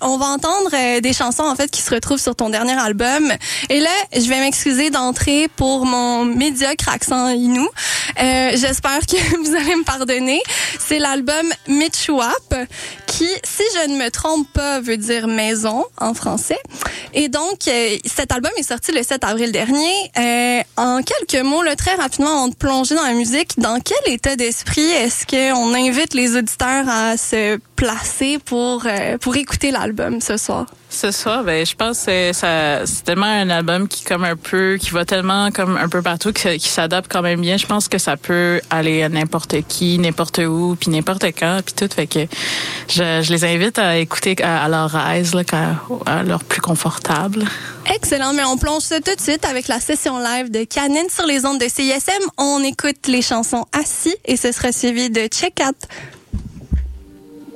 on va entendre euh, des chansons en fait qui se retrouvent sur ton dernier album. Et là, je vais m'excuser d'entrer pour mon médiocre accent inou. Euh, J'espère que vous allez me pardonner. C'est l'album Mitchwap qui, si je ne me trompe pas, veut dire maison en français. Et donc, euh, cet album est sorti le 7 avril dernier. Euh, en quelques mots, là, très rapidement, on te plonger dans la musique. Dans quel état d'esprit est-ce qu'on invite les auditeurs à se placer pour, euh, pour écouter l'album ce soir? Ce soir, ben, je pense que ça, c'est tellement un album qui comme un peu, qui va tellement comme un peu partout, qui, qui s'adapte quand même bien. Je pense que ça peut aller à n'importe qui, n'importe où, puis n'importe quand, puis tout. Fait que je, je les invite à écouter à, à leur aise, là, à leur plus confortable. Excellent, mais on plonge ça tout de suite avec la session live de Canine sur les ondes de CISM. On écoute les chansons Assis et ce sera suivi de Check Out.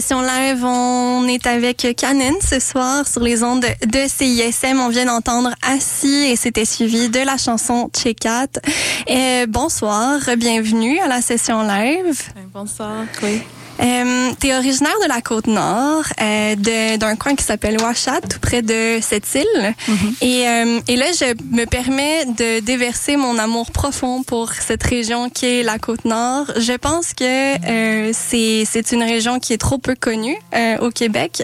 session live, on est avec Canon ce soir sur les ondes de CISM. On vient d'entendre Assis et c'était suivi de la chanson Chekat. Et bonsoir, bienvenue à la session live. Bonsoir, oui. Euh, T'es originaire de la côte nord, euh, d'un coin qui s'appelle Ouachat, tout près de cette île. et, euh, et là, je me permets de déverser mon amour profond pour cette région qui est la côte nord. Je pense que euh, c'est c'est une région qui est trop peu connue euh, au Québec,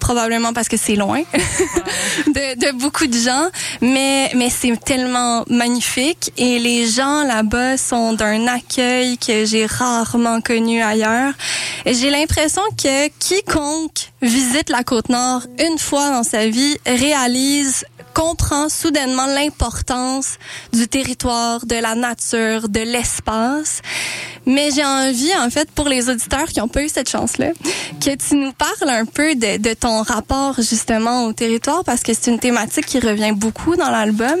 probablement parce que c'est loin de, de beaucoup de gens, mais mais c'est tellement magnifique et les gens là-bas sont d'un accueil que j'ai rarement connu ailleurs. J'ai l'impression que quiconque visite la côte nord une fois dans sa vie réalise comprend soudainement l'importance du territoire, de la nature, de l'espace. Mais j'ai envie, en fait, pour les auditeurs qui n'ont pas eu cette chance-là, que tu nous parles un peu de, ton rapport justement au territoire, parce que c'est une thématique qui revient beaucoup dans l'album.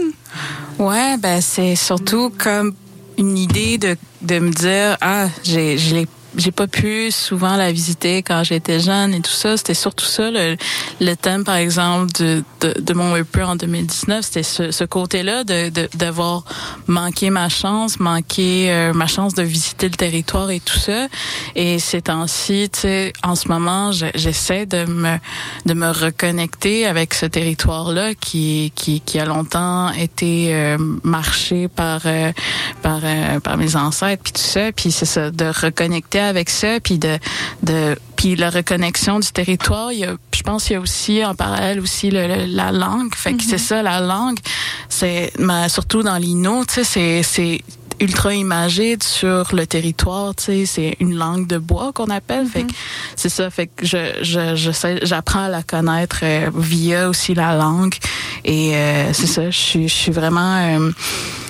Ouais, ben c'est surtout comme une idée de, de me dire ah je l'ai j'ai pas pu souvent la visiter quand j'étais jeune et tout ça. C'était surtout ça le, le thème, par exemple, de, de, de mon EP en 2019. C'était ce, ce côté-là de d'avoir manqué ma chance, manqué euh, ma chance de visiter le territoire et tout ça. Et ces temps-ci, tu sais, en ce moment, je- j'essaie de me de me reconnecter avec ce territoire-là qui qui qui a longtemps été euh, marché par euh, par euh, par mes ancêtres puis tout ça. Puis c'est ça de reconnecter avec ça puis de de puis la reconnexion du territoire, il y a, je pense qu'il y a aussi en parallèle aussi le, le- la langue. Fait que c'est ça la langue, c'est surtout dans l'Inno, tu sais, c'est ultra imagé sur le territoire, tu sais, c'est une langue de bois qu'on appelle. Fait que c'est ça, fait que je je je sais, j'apprends à la connaître euh, via aussi la langue. Et euh, c'est ça, je suis je suis vraiment euh,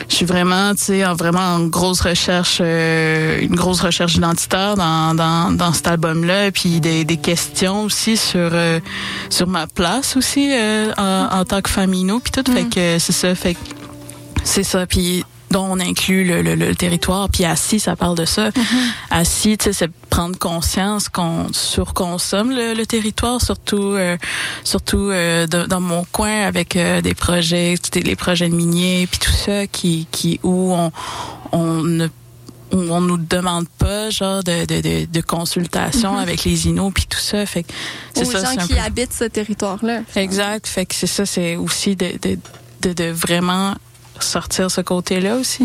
je suis vraiment, tu sais, en vraiment en grosse recherche, euh, une grosse recherche identitaire dans, dans, dans cet album-là, puis des, des questions aussi sur euh, sur ma place aussi euh, en, en tant que famino, puis tout, fait que c'est ça, fait que c'est ça, puis dont on inclut le, le, le territoire, puis assis, ça parle de ça. Assis, tu sais, c'est prendre conscience qu'on surconsomme le, le territoire, surtout euh, surtout euh, de- dans mon coin avec euh, des projets, sais, les projets de miniers, puis tout ça, qui qui où on on ne où on nous demande pas genre de de, de, de consultation avec les inos puis tout ça fait que c'est ça gens qui peu- habitent ce territoire-là. Exact. Fait que c'est ça, c'est aussi de, de, de vraiment sortir ce côté-là aussi.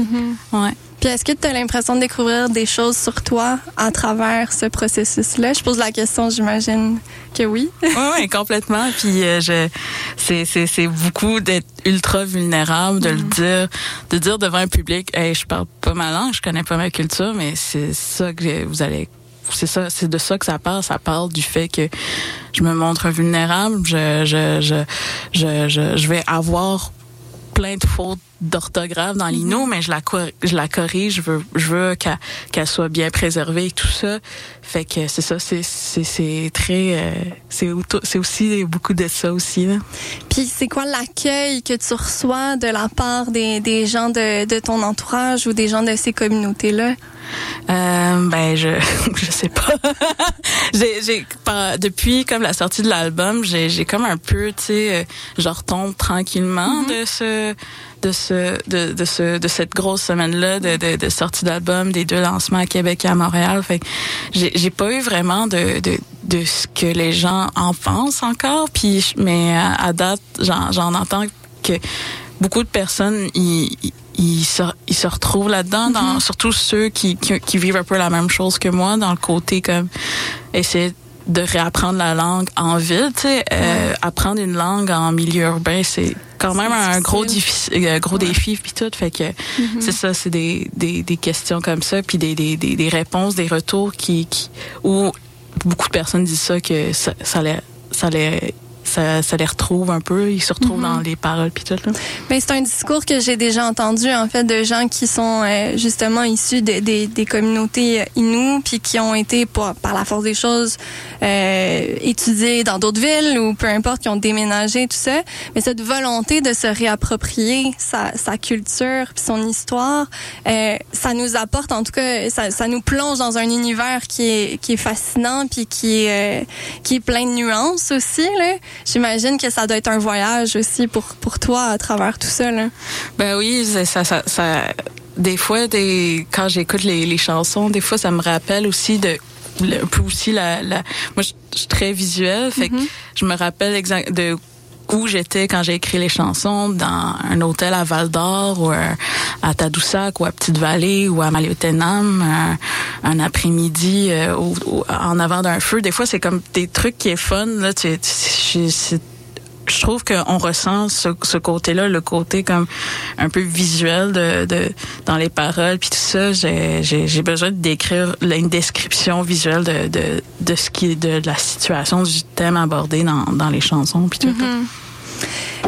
Ouais. Puis est-ce que tu as l'impression de découvrir des choses sur toi à travers ce processus-là? Je pose la question, j'imagine que oui. Oui, ouais, complètement. Puis euh, je, c'est, c'est, c'est beaucoup d'être ultra vulnérable, de le dire, de dire devant un public, hey, je parle pas ma langue, je connais pas ma culture, mais c'est ça que vous allez c'est ça, c'est de ça que ça parle. Ça parle du fait que je me montre vulnérable. Je, je, je, je, je, je vais avoir plein de fautes d'orthographe dans l'INO, mais je la, je la corrige. Je veux, je veux qu'elle, soit bien préservée et tout ça. Fait que c'est ça, c'est, très, euh, c'est, aussi beaucoup de ça aussi, là. Puis c'est quoi l'accueil que tu reçois de la part des, des gens de, de ton entourage ou des gens de ces communautés-là? Euh, ben je je sais pas. j'ai j'ai depuis comme la sortie de l'album, j'ai j'ai comme un peu tu sais euh, je retombe tranquillement de ce de ce de, de ce de cette grosse semaine là de, de, de sortie d'album des deux lancements à Québec et à Montréal. Fait j'ai j'ai pas eu vraiment de de de ce que les gens en pensent encore. Puis mais à, à date j'en j'en entends que beaucoup de personnes ils ils- ils se, ils se retrouvent là-dedans, dans, surtout ceux qui, qui, qui vivent un peu la même chose que moi, dans le côté comme essayer de réapprendre la langue en ville, tu sais, euh, apprendre une langue en milieu urbain, c'est quand même un gros difficile. difficile, euh, gros défi puis tout, fait que c'est ça, c'est des, des, des questions comme ça, puis des, des, des, des réponses, des retours qui, qui où beaucoup de personnes disent ça que ça, ça les ça les ça, ça les retrouve un peu. Ils se retrouvent Mhm. dans les paroles puis tout. Là. Ben, c'est un discours que j'ai déjà entendu en fait de gens qui sont euh, justement issus de- des- des communautés Inuits puis qui ont été par, par la force des choses euh, étudiés dans d'autres villes ou peu importe qui ont déménagé tout ça. Mais cette volonté de se réapproprier sa, sa culture puis son histoire, euh, ça nous apporte en tout cas ça, ça nous plonge dans un univers qui est qui est fascinant puis qui est euh, qui est plein de nuances aussi là. J'imagine que ça doit être un voyage aussi pour pour toi à travers tout ça là. Ben oui, ça, ça, ça, des fois, des, quand j'écoute les, les chansons, des fois, ça me rappelle aussi de le- un peu aussi la, la moi je je suis très visuelle fait que je me rappelle exact de où j'étais quand j'ai écrit les chansons dans un hôtel à Val d'Or ou euh, à Tadoussac ou à Petite-Vallée ou à Maliotenam un, un après-midi euh, en avant d'un feu. Des fois c'est comme des trucs qui est fun là. Tu, tu- je- trouve qu'on ressent ce, ce côté-là, le côté comme un peu visuel de, de dans les paroles puis tout ça. J'ai, besoin de décrire une description visuelle de, de, de ce qui est de la situation du thème abordé dans, dans les chansons puis tout.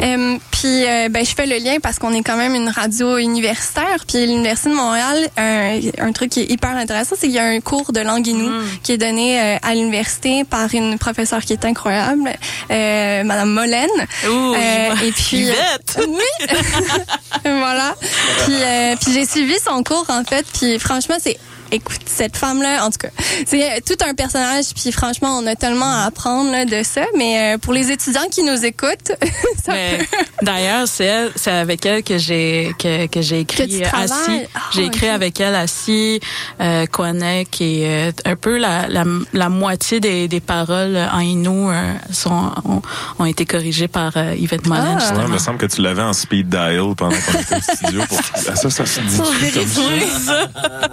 Euh, puis euh, ben je fais le lien parce qu'on est quand même une radio universitaire. Puis l'université de Montréal un, un truc qui est hyper intéressant c'est qu'il y a un cours de langue inou qui est donné euh, à l'université par une professeure qui est incroyable euh, madame Molène. Ouh, et puis oui. Voilà. Puis puis j'ai suivi son cours en fait. Puis franchement c'est Écoute, cette femme-là, en tout cas, c'est tout un personnage, puis franchement, on a tellement à apprendre là, de ça, mais euh, pour les étudiants qui nous écoutent, ça D'ailleurs, c'est c'est avec elle que j'ai que, que j'ai écrit Que assis. Ah, j'ai écrit avec elle assis, euh, Kwanek et euh, un peu la, la, la moitié des, des paroles en inou euh, sont ont, ont été corrigées par euh, Yvette Molin. Ah. Ouais, il me semble que tu l'avais en speed dial pendant qu'on était au studio. Pour... Ah, ça, ça se dit Pour comme vérifier. ça.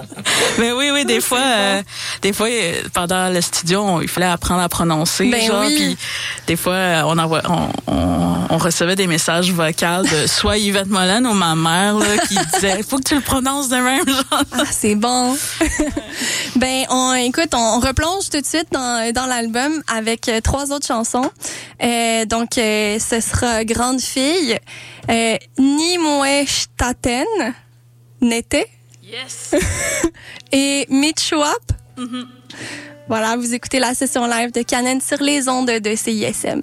Mais oui, oui, des fois, euh, des fois, euh, pendant le studio, on- il fallait apprendre à prononcer, Ben genre, oui. puis des fois, euh, on, envoie, on, on, on recevait des messages vocaux de soit Yvette Molène ou ma mère, là, qui disait, faut que tu le prononces de même, genre. Ah, c'est bon. ben, on, écoute, on replonge tout de suite dans, dans l'album avec euh, trois autres chansons. Euh, donc, euh, ce sera Grande Fille, euh, Ni Moué Staten, N'était, Yes. et Mitchouap. Voilà, vous écoutez la session live de Canen sur les ondes de CISM.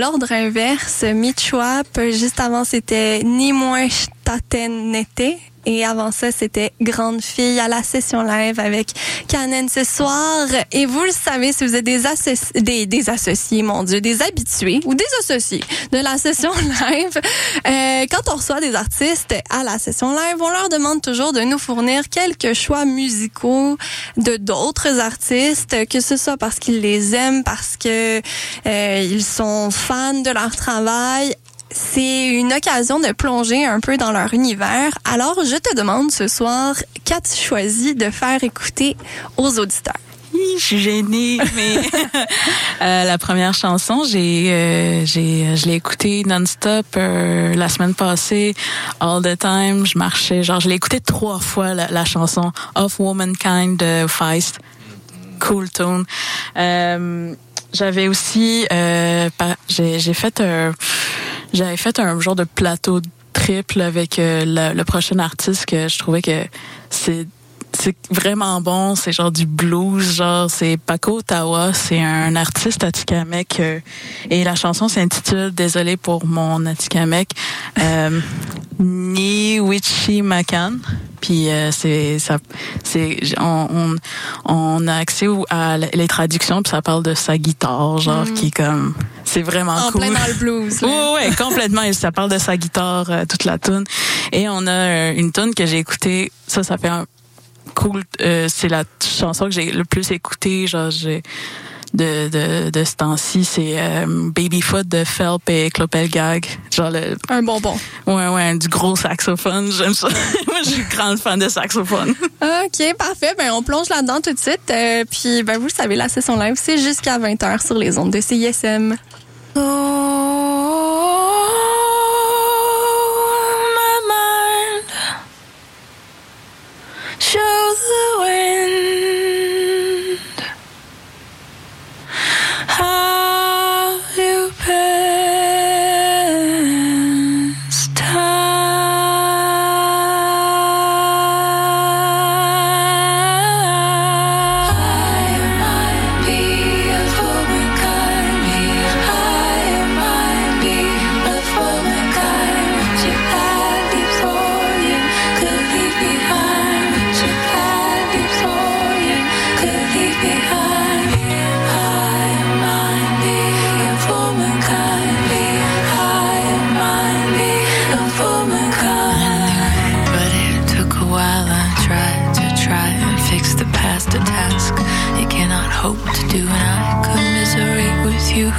L'ordre inverse Michwap. Juste avant, c'était Ni moins Statenete. Et avant ça, c'était Grande Fille à la session live avec Canen ce soir. Et vous le savez, si vous êtes des, des associés, mon Dieu, des habitués ou des associés de la session live, euh, quand on reçoit des artistes à la session live, on leur demande toujours de nous fournir quelques choix musicaux de d'autres artistes, que ce soit parce qu'ils les aiment, parce que euh, ils sont fans de leur travail. C'est une occasion de plonger un peu dans leur univers. Alors, je te demande ce soir, qu'as-tu choisi de faire écouter aux auditeurs? Je suis gênée, mais euh, la première chanson, j'ai, euh, j'ai, je l'ai écoutée non-stop euh, la semaine passée, all the time. Je marchais, genre, je l'ai écoutée trois fois la, chanson Of Womankind de Feist. Cool tune. Euh, j'avais aussi, euh, j'ai, j'ai fait un, j'avais fait un genre de plateau triple avec euh, le, le prochain artiste que je trouvais que c'est c'est vraiment bon, c'est genre du blues, genre c'est Paco Ottawa, c'est un artiste atikamekw euh, et la chanson s'intitule Désolé pour mon atikamekw euh, Ni Wichi Makan. Puis euh, c'est ça c'est on, on on a accès à les traductions puis ça parle de sa guitare genre qui est comme c'est vraiment En cool. plein dans le blues. Oui, ouais, complètement. Et ça parle de sa guitare, euh, toute la tune. Et on a euh, une tune que j'ai écoutée. Ça, ça fait un cool. Euh, c'est la chanson que j'ai le plus écoutée. Genre, de, de, de ce temps-ci, c'est euh, Babyfoot de Phelps et Clopelgag. Genre le... Un bonbon. Ouais, ouais, du gros saxophone. J'aime ça. Moi, je suis grande fan de saxophone. OK, parfait. Ben, on plonge là-dedans tout de suite. Euh, puis, ben, vous le savez, la session live, c'est jusqu'à 20h sur les ondes de CISM. Oh, in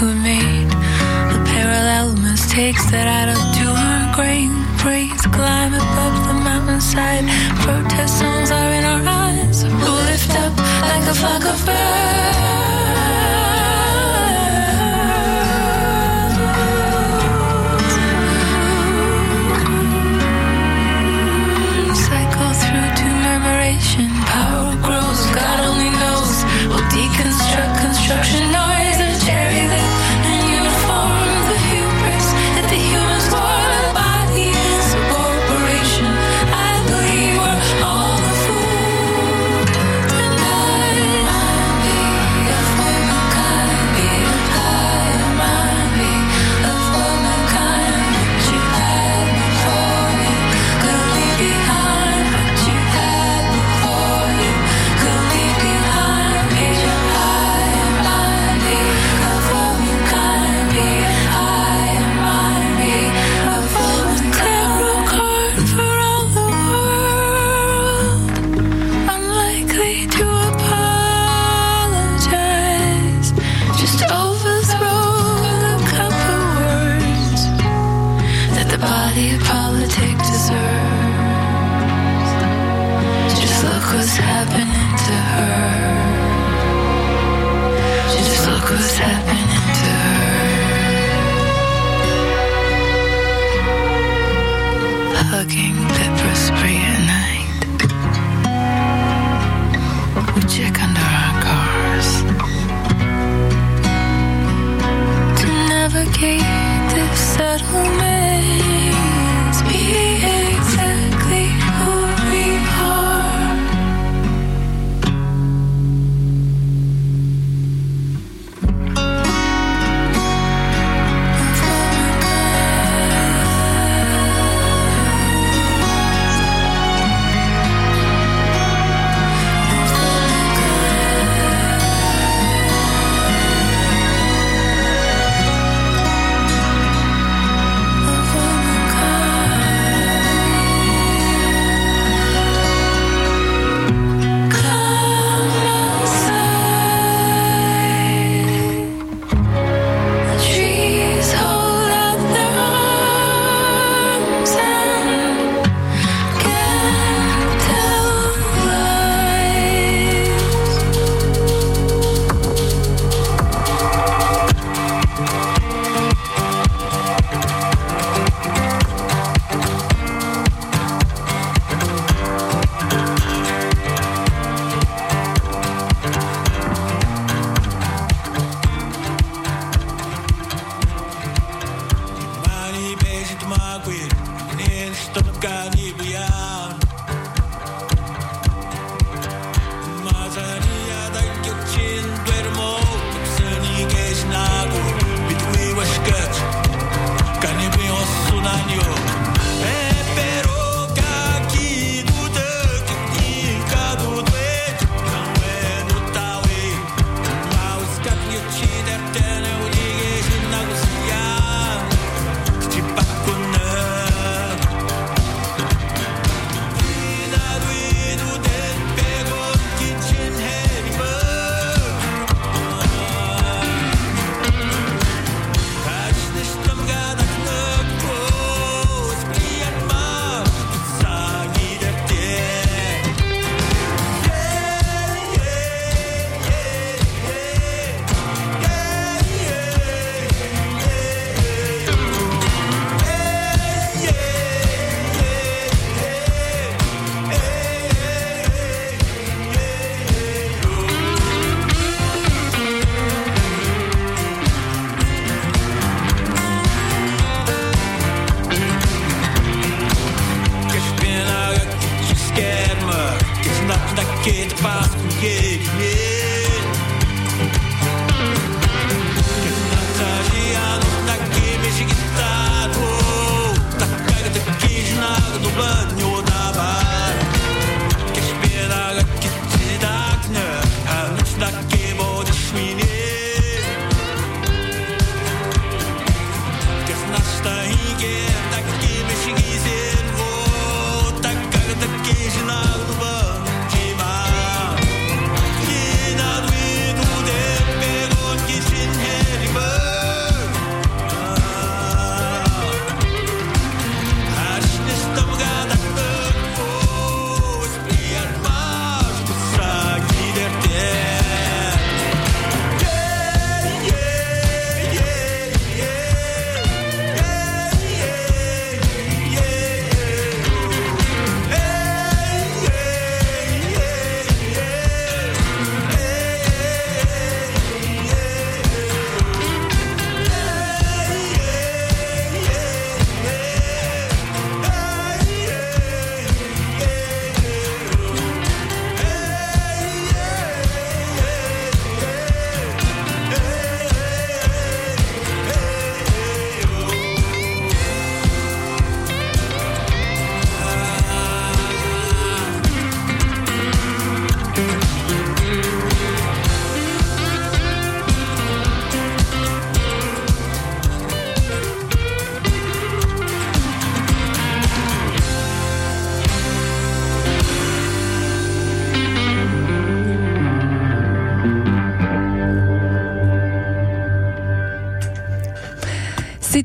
who made the parallel mistakes that add up to our grain. Praise, climb above the mountainside. Protest songs are in our eyes. Who lift up like a flock of birds? body politic deserves. Just look what's happening to her. Just look what's happening.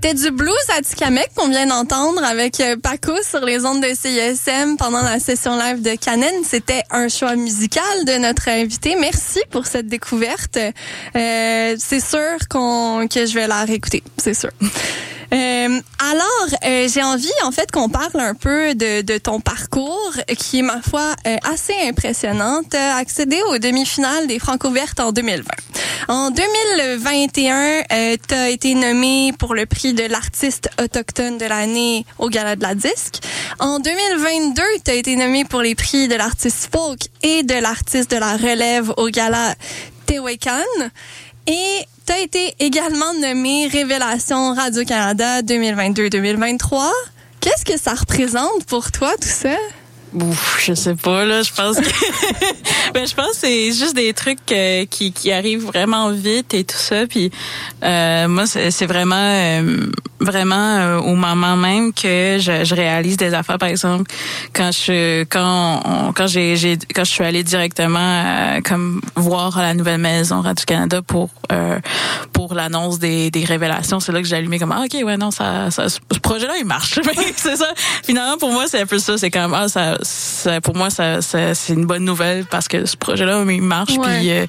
C'était du blues à Tikamek qu'on vient d'entendre avec euh, Paco sur les ondes de CISM pendant la session live de Canen. C'était un choix musical de notre invité. Merci pour cette découverte. Euh, c'est sûr qu'on que je vais la réécouter, c'est sûr. Euh, alors, euh, j'ai envie en fait qu'on parle un peu de, de ton parcours qui est ma foi euh, assez impressionnante. T'as accédé aux demi-finales des Franco Vertes en 2020. En 2021, euh, tu as été nommé pour le prix de l'artiste autochtone de l'année au Gala de la Disque. En 2022, tu as été nommé pour les prix de l'artiste folk et de l'artiste de la relève au Gala Tehuecan. Et tu as été également nommé Révélation Radio-Canada 2022-2023. Qu'est-ce que ça représente pour toi, tout ça? Ouf, je sais pas là, je pense que ben je pense c'est juste des trucs euh, qui qui arrivent vraiment vite et tout ça puis euh, moi c'est vraiment euh, vraiment euh, au moment même que je, je réalise des affaires par exemple quand je quand on- quand j'ai j'ai quand je suis allée directement euh, comme voir la nouvelle maison Radio Canada pour euh, pour l'annonce des des révélations, c'est là que j'ai allumé comme ah, OK ouais non ça, ça ce projet là il marche. c'est ça. Finalement pour moi c'est un peu ça, c'est comme ah ça, ça pour moi ça, ça- c'est une bonne nouvelle parce que ce projet là il marche puis euh,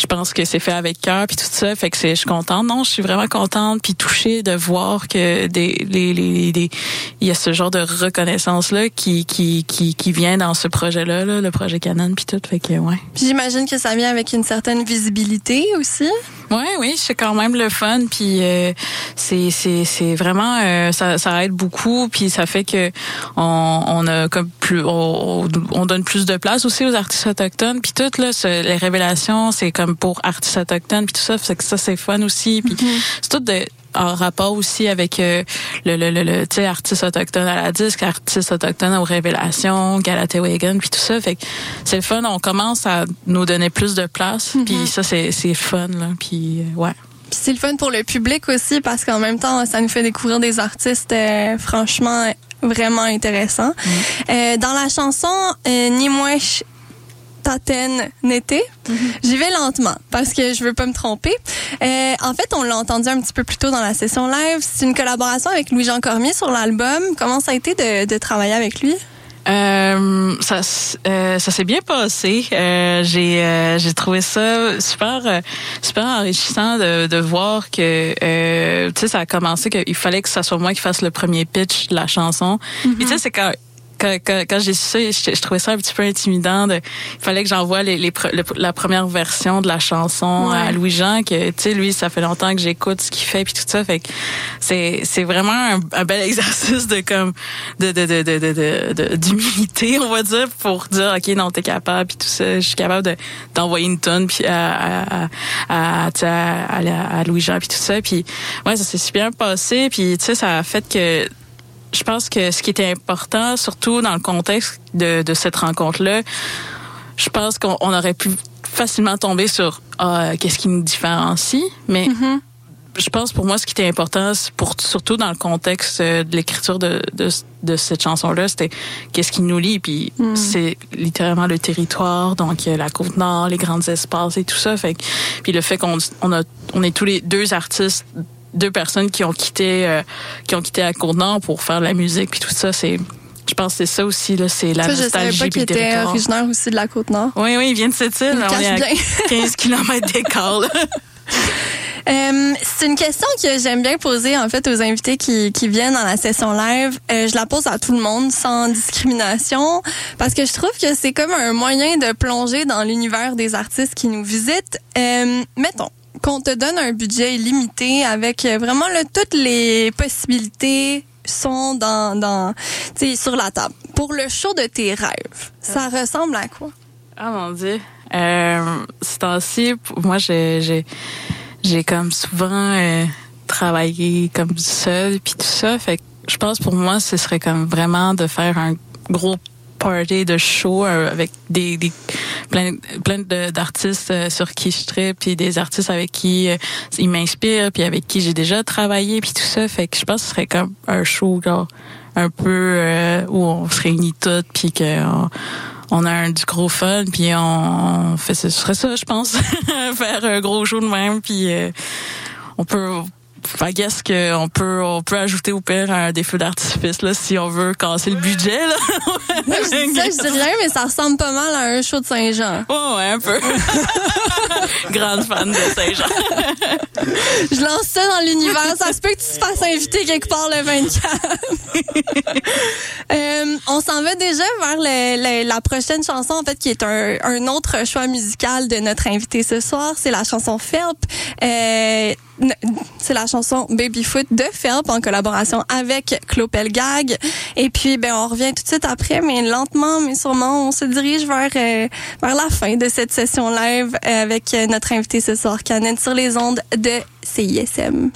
je pense que c'est fait avec cœur puis tout ça fait que c'est je suis contente. Non, je suis vraiment contente puis touchée de voir que des les les, les- il y a ce genre de reconnaissance là qui qui qui qui vient dans ce projet là, le projet Canon puis tout fait que ouais. Puis J'imagine que ça vient avec une certaine visibilité aussi. Oui, oui, c'est quand même le fun, puis euh, c'est c'est c'est vraiment euh, ça ça aide beaucoup, puis ça fait que on, on a comme plus on, on donne plus de place aussi aux artistes autochtones, puis tout là, ce- les révélations, c'est comme pour artistes autochtones, puis tout ça, c'est que ça c'est fun aussi, puis c'est tout de en rapport aussi avec euh, le le le, le tu sais artiste autochtone à la disque, artiste autochtone aux révélations, Galatewagon puis tout ça. Fait que c'est le fun, on commence à nous donner plus de place puis ça c'est c'est fun là puis euh, ouais. Puis c'est le fun pour le public aussi parce qu'en même temps, ça nous fait découvrir des artistes euh, franchement vraiment intéressants. Euh, dans la chanson euh, Nimwesh Taten Nété, j'y vais lentement parce que je veux pas me tromper. Euh, en fait, on l'a entendu un petit peu plus tôt dans la session live. C'est une collaboration avec Louis-Jean Cormier sur l'album. Comment ça a été de, de travailler avec lui? Euh, ça euh, ça s'est bien passé. Euh, j'ai euh, j'ai trouvé ça super euh, super enrichissant de, de voir que euh, tu sais ça a commencé qu'il fallait que ça soit moi qui fasse le premier pitch de la chanson. Puis tu sais c'est quand quand, quand, quand j'ai su ça, je, je trouvais ça un petit peu intimidant. De, il fallait que j'envoie les, les le- la première version de la chanson Ouais. à Louis Jean, que tu sais lui, ça fait longtemps que j'écoute ce qu'il fait puis tout ça. Fait que c'est c'est vraiment un, un bel exercice de comme de de de de d'humilité, on va dire, pour dire ok non t'es capable puis tout ça. Je suis capable de d'envoyer une tonne puis à à à, à, à, à- à Louis Jean puis tout ça. Puis ouais ça s'est super bien passé puis tu sais ça a fait que je pense que ce qui était important, surtout dans le contexte de, de cette rencontre-là, je pense qu'on on aurait pu facilement tomber sur ah, qu'est-ce qui nous différencie, mais je pense pour moi ce qui était important, pour surtout dans le contexte euh, de l'écriture de, de, de cette chanson-là, c'était qu'est-ce qui nous lie, puis c'est littéralement le territoire, donc euh, la côte nord, les grands espaces et tout ça, fait que- puis le fait qu'on on a on est tous les deux artistes deux personnes qui ont quitté euh, qui ont quitté côte nord pour faire de la musique puis tout ça c'est je pense que c'est ça aussi là c'est la Ça, je savais nostalgie pas qu'il était originaire aussi de la Côte-Nord. oui oui il vient de cette île Il on est à bien. 15 km d'écart là. Euh, c'est une question que j'aime bien poser en fait aux invités qui, qui viennent dans la session live. Euh, je la pose à tout le monde sans discrimination parce que je trouve que c'est comme un moyen de plonger dans l'univers des artistes qui nous visitent. Euh, mettons qu'on te donne un budget limité avec euh, vraiment là, toutes les possibilités sont dans, dans tu sais, sur la table. Pour le show de tes rêves, ça ressemble à quoi? Ah mon dieu. Euh, ce temps-ci, moi j'ai j'ai j'ai comme souvent euh, travaillé comme seul puis tout ça. Fait que je pense pour moi ce serait comme vraiment de faire un gros party de show euh, avec des, des plein plein d'artistes euh, sur qui je tripe puis des artistes avec qui euh, ils m'inspirent puis avec qui j'ai déjà travaillé puis tout ça. Fait que je pense que ce serait comme un show genre un peu où on se réunit toutes puis que on, a un, du gros fun puis on, on fait ce serait ça je pense faire un gros show de même puis on peut I guess qu'on peut, on peut ajouter au pire un des feux d'artifice, là, si on veut casser le budget, là. Moi, je dis ça, je dis rien, mais ça ressemble pas mal à un show de Saint-Jean. Ouais, ouais, un peu. Grande fan de Saint-Jean. Je lance ça dans l'univers. Ça se peut que tu te fasses inviter quelque part le 24. Euh, on s'en va déjà vers le- le- la prochaine chanson, en fait, qui est un, un autre choix musical de notre invité ce soir. C'est la chanson Felp. Euh, c'est la chanson Babyfoot de Felp en collaboration avec Clopelgag. Et puis, ben, on revient tout de suite après, mais lentement, mais sûrement, on se dirige vers, euh, vers la fin de cette session live avec notre invité ce soir, Canet, sur les ondes de CISM.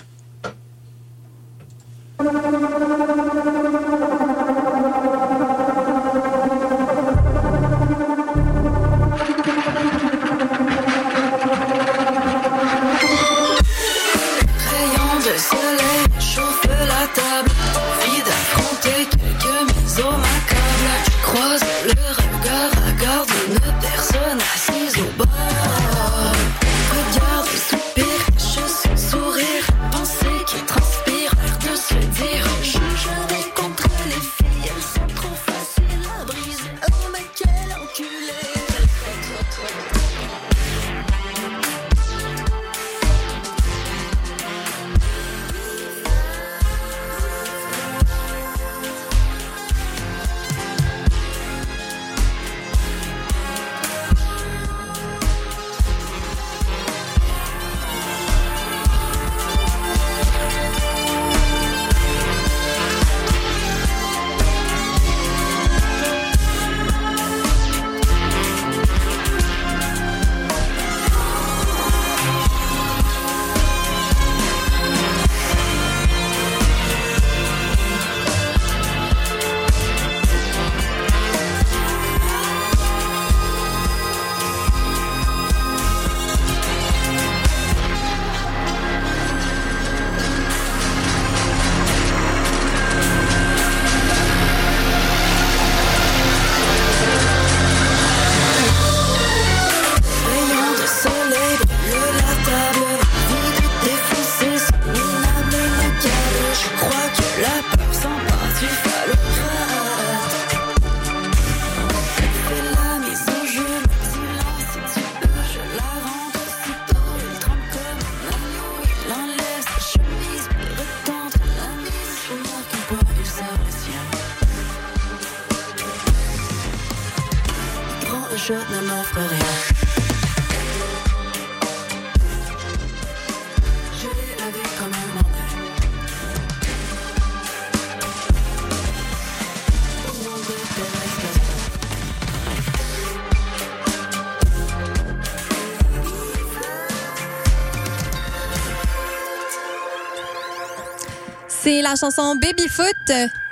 C'est la chanson Babyfoot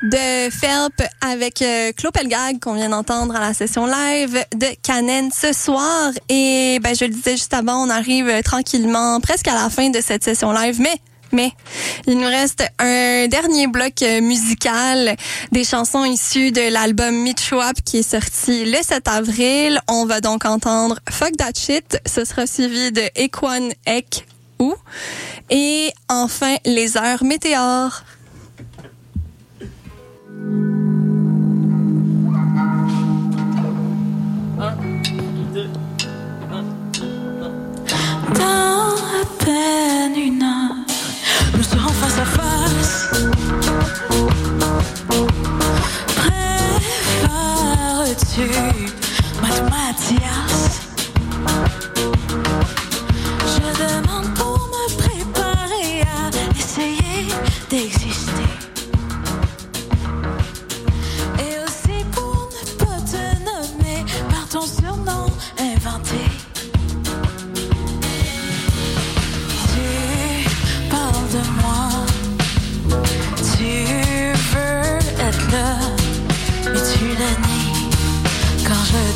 de Felp avec euh, Clopelgag qu'on vient d'entendre à la session live de Canen ce soir. Et ben, je le disais juste avant, on arrive euh, tranquillement presque à la fin de cette session live, mais mais il nous reste un dernier bloc euh, musical des chansons issues de l'album Mitchwap qui est sorti le 7 avril. On va donc entendre Fuck That Shit. Ce sera suivi de Equan Ek et enfin les heures météores. Dans à peine une heure, nous serons face à face. Prépares-tu, Mathias?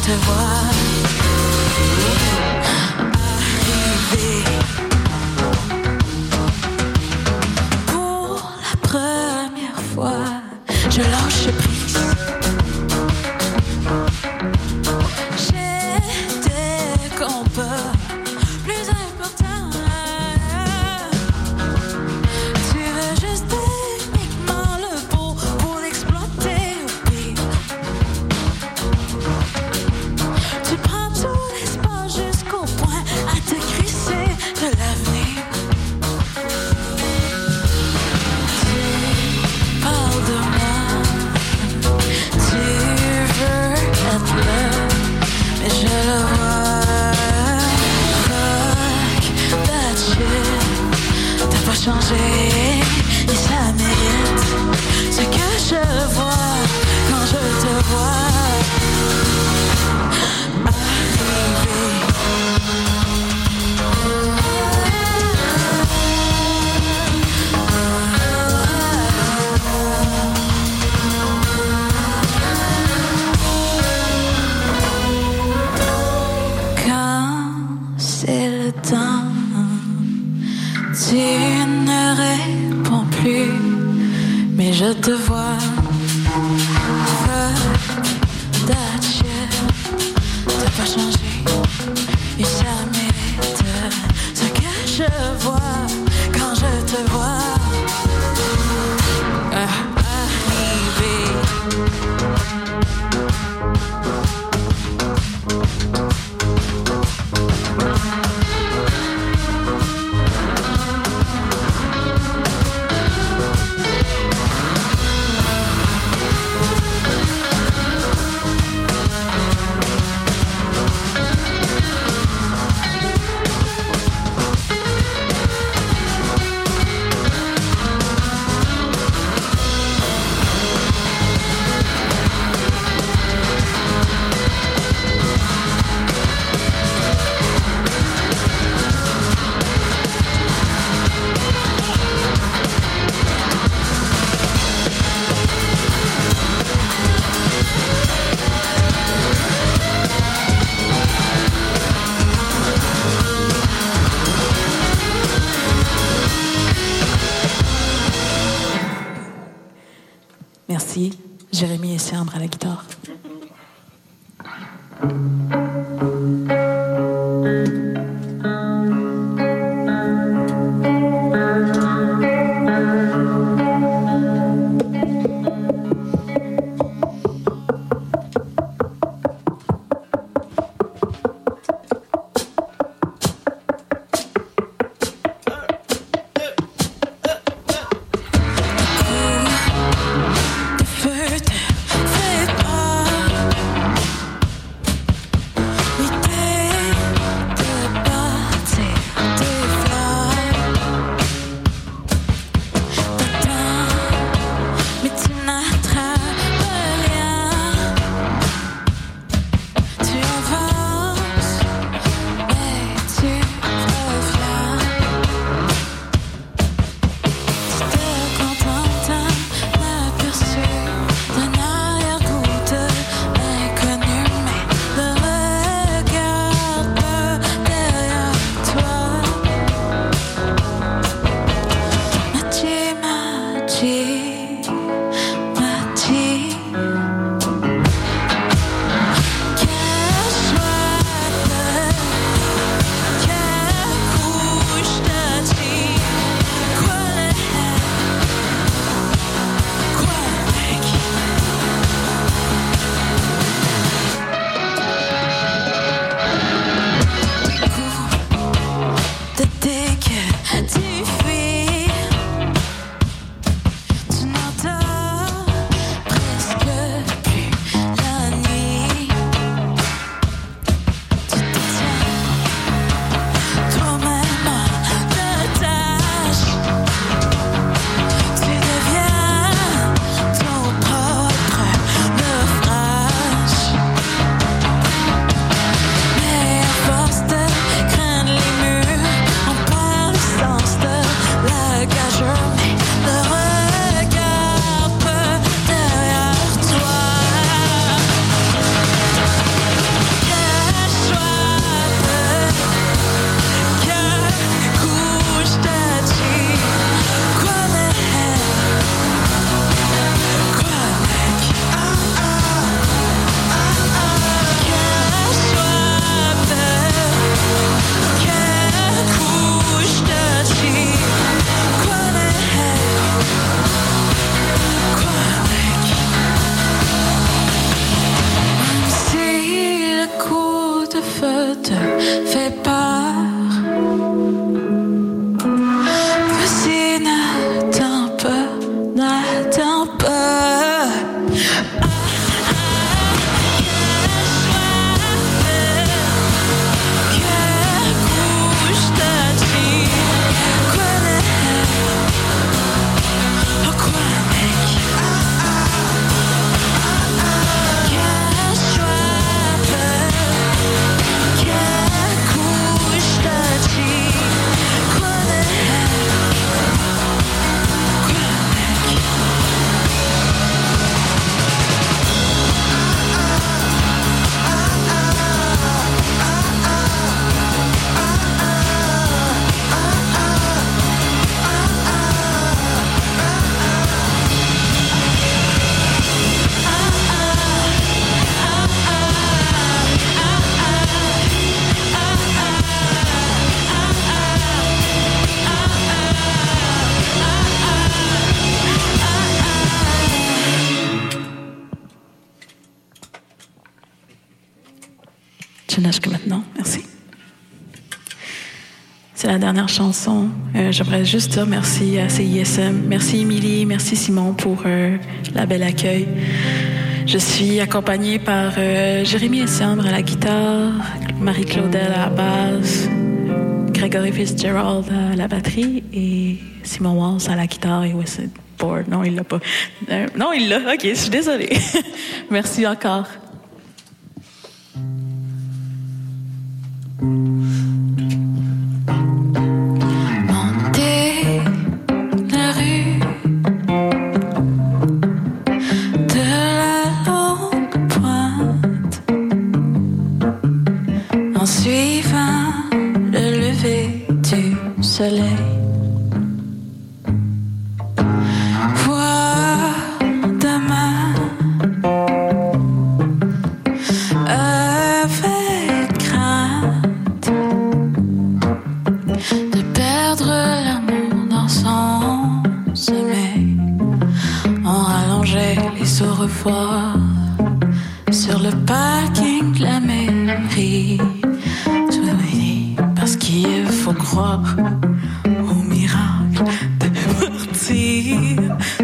te voir. Jérémy et Cendre à la guitare. dernière chanson, euh, j'aimerais juste dire merci à CISM. Merci Émilie, merci Simon pour euh, la belle accueil. Je suis accompagnée par euh, Jérémy Essiambre à la guitare, Marie-Claudel à la basse, Gregory Fitzgerald à la batterie et Simon Walls à la guitare et Wesson Board. Non, il l'a pas. Euh, non, il l'a. OK, je suis désolée. merci encore.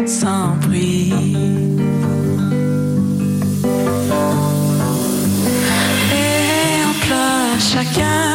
sans prix. Et on pleure chacun.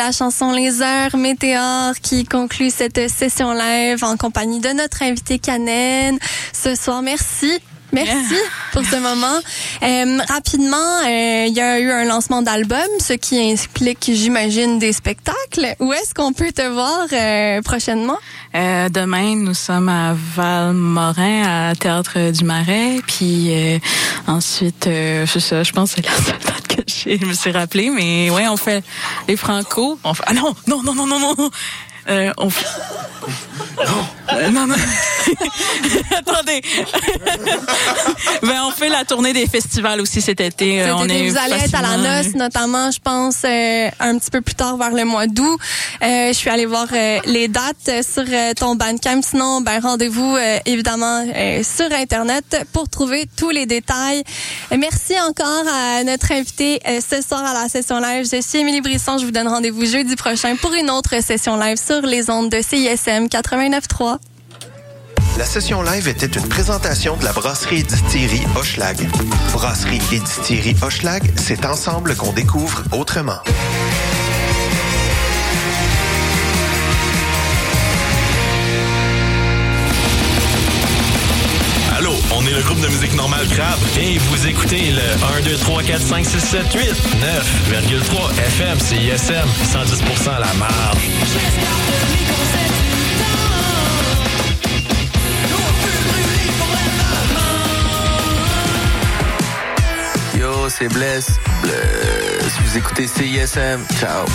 la chanson Les Heures Météores qui conclut cette session live en compagnie de notre invité Canen ce soir. Merci. Merci pour ce moment. Euh, rapidement, euh, il y a eu un lancement d'album, ce qui implique, j'imagine, des spectacles. Où est-ce qu'on peut te voir euh, prochainement? demain, nous sommes à Val-Morin, à Théâtre du Marais. Puis ensuite, je, je pense que c'est la seule date je me suis rappelé. Mais ouais, on fait les Franco. Ah non, non, non, non, non, non. Euh, on fait... Euh, non, non. Attendez. ben, on fait la tournée des festivals aussi cet été. Euh, Cet on été, est vous allez être à la noce, notamment, je pense, euh, un petit peu plus tard vers le mois d'août. Euh, je suis allée voir euh, les dates sur ton Bandcamp. Sinon, ben rendez-vous évidemment sur Internet pour trouver tous les détails. Merci encore à notre invité ce soir à la session live. Je suis Émilie Brisson. Je vous donne rendez-vous jeudi prochain pour une autre session live sur les ondes de CISM 89.3. La session live était une présentation de la brasserie et distillerie Hochelag. Brasserie et distillerie Hochelag, c'est ensemble qu'on découvre autrement. Allô, on est le groupe de musique normale Crabe et vous écoutez le 1, 2, 3, 4, 5, 6, 7, 8, 9,3 FM, CISM, 110% la marge. C'est Bless. Bless. Vous écoutez CISM. Ciao.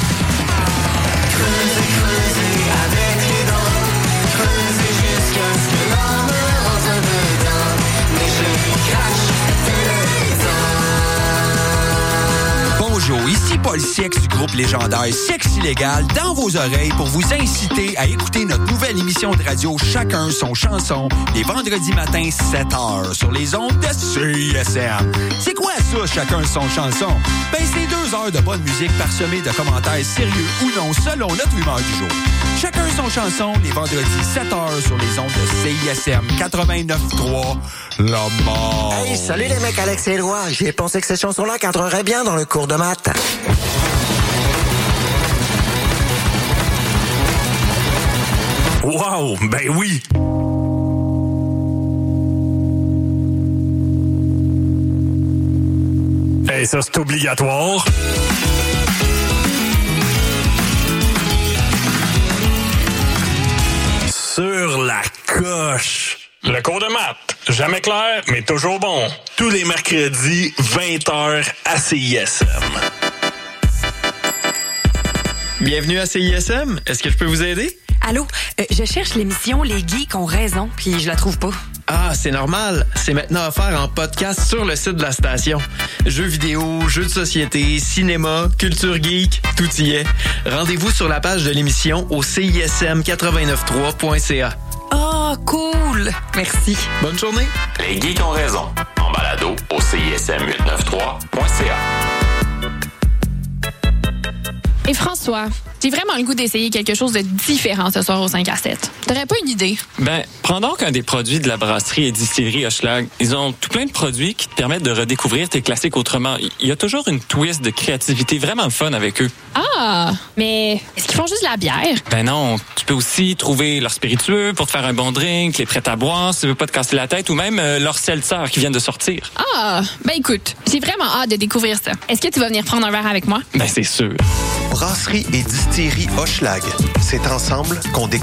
Bonjour, ici Paul Siex du groupe légendaire Sexe illégal dans vos oreilles pour vous inciter à écouter notre nouvelle émission de radio Chacun son chanson les vendredis matins 7h sur les ondes de CISM. C'est quoi ça, Chacun son chanson? Ben, c'est deux heures de bonne musique parsemée de commentaires sérieux ou non selon notre humeur du jour. Chacun son chanson les vendredis 7h sur les ondes de CISM 89.3 La mort. Hey, salut les mecs, Alex et. J'ai pensé que cette chanson-là cadrerait bien dans le cours de maths. Wow, ben oui! Hey, ça, c'est obligatoire. Sur la coche. Le cours de maths. Jamais clair, mais toujours bon. Tous les mercredis, 20h à CISM. Bienvenue à CISM. Est-ce que je peux vous aider? Allô, euh, je cherche l'émission Les Geeks ont raison, puis je la trouve pas. Ah, c'est normal. C'est maintenant offert en podcast sur le site de la station. Jeux vidéo, jeux de société, cinéma, culture geek, tout y est. Rendez-vous sur la page de l'émission au cism893.ca. Oh, cool! Merci. Bonne journée. Les geeks ont raison. En balado au CISM893.ca. Et François, j'ai vraiment le goût d'essayer quelque chose de différent ce soir au 5 à 7. T'aurais pas une idée? Ben, prends donc un des produits de la brasserie et distillerie Hochelag. Ils ont tout plein de produits qui te permettent de redécouvrir tes classiques autrement. Il y a toujours une twist de créativité vraiment fun avec eux. Ah, mais est-ce qu'ils font juste de la bière? Ben non, tu peux aussi trouver leur spiritueux pour te faire un bon drink, les prêts à boire si tu veux pas te casser la tête ou même euh, leur seltzer qui viennent de sortir. Ah, ben écoute, j'ai vraiment hâte de découvrir ça. Est-ce que tu vas venir prendre un verre avec moi? Ben c'est sûr. Brasserie et distillerie Hochelag, c'est ensemble qu'on découvre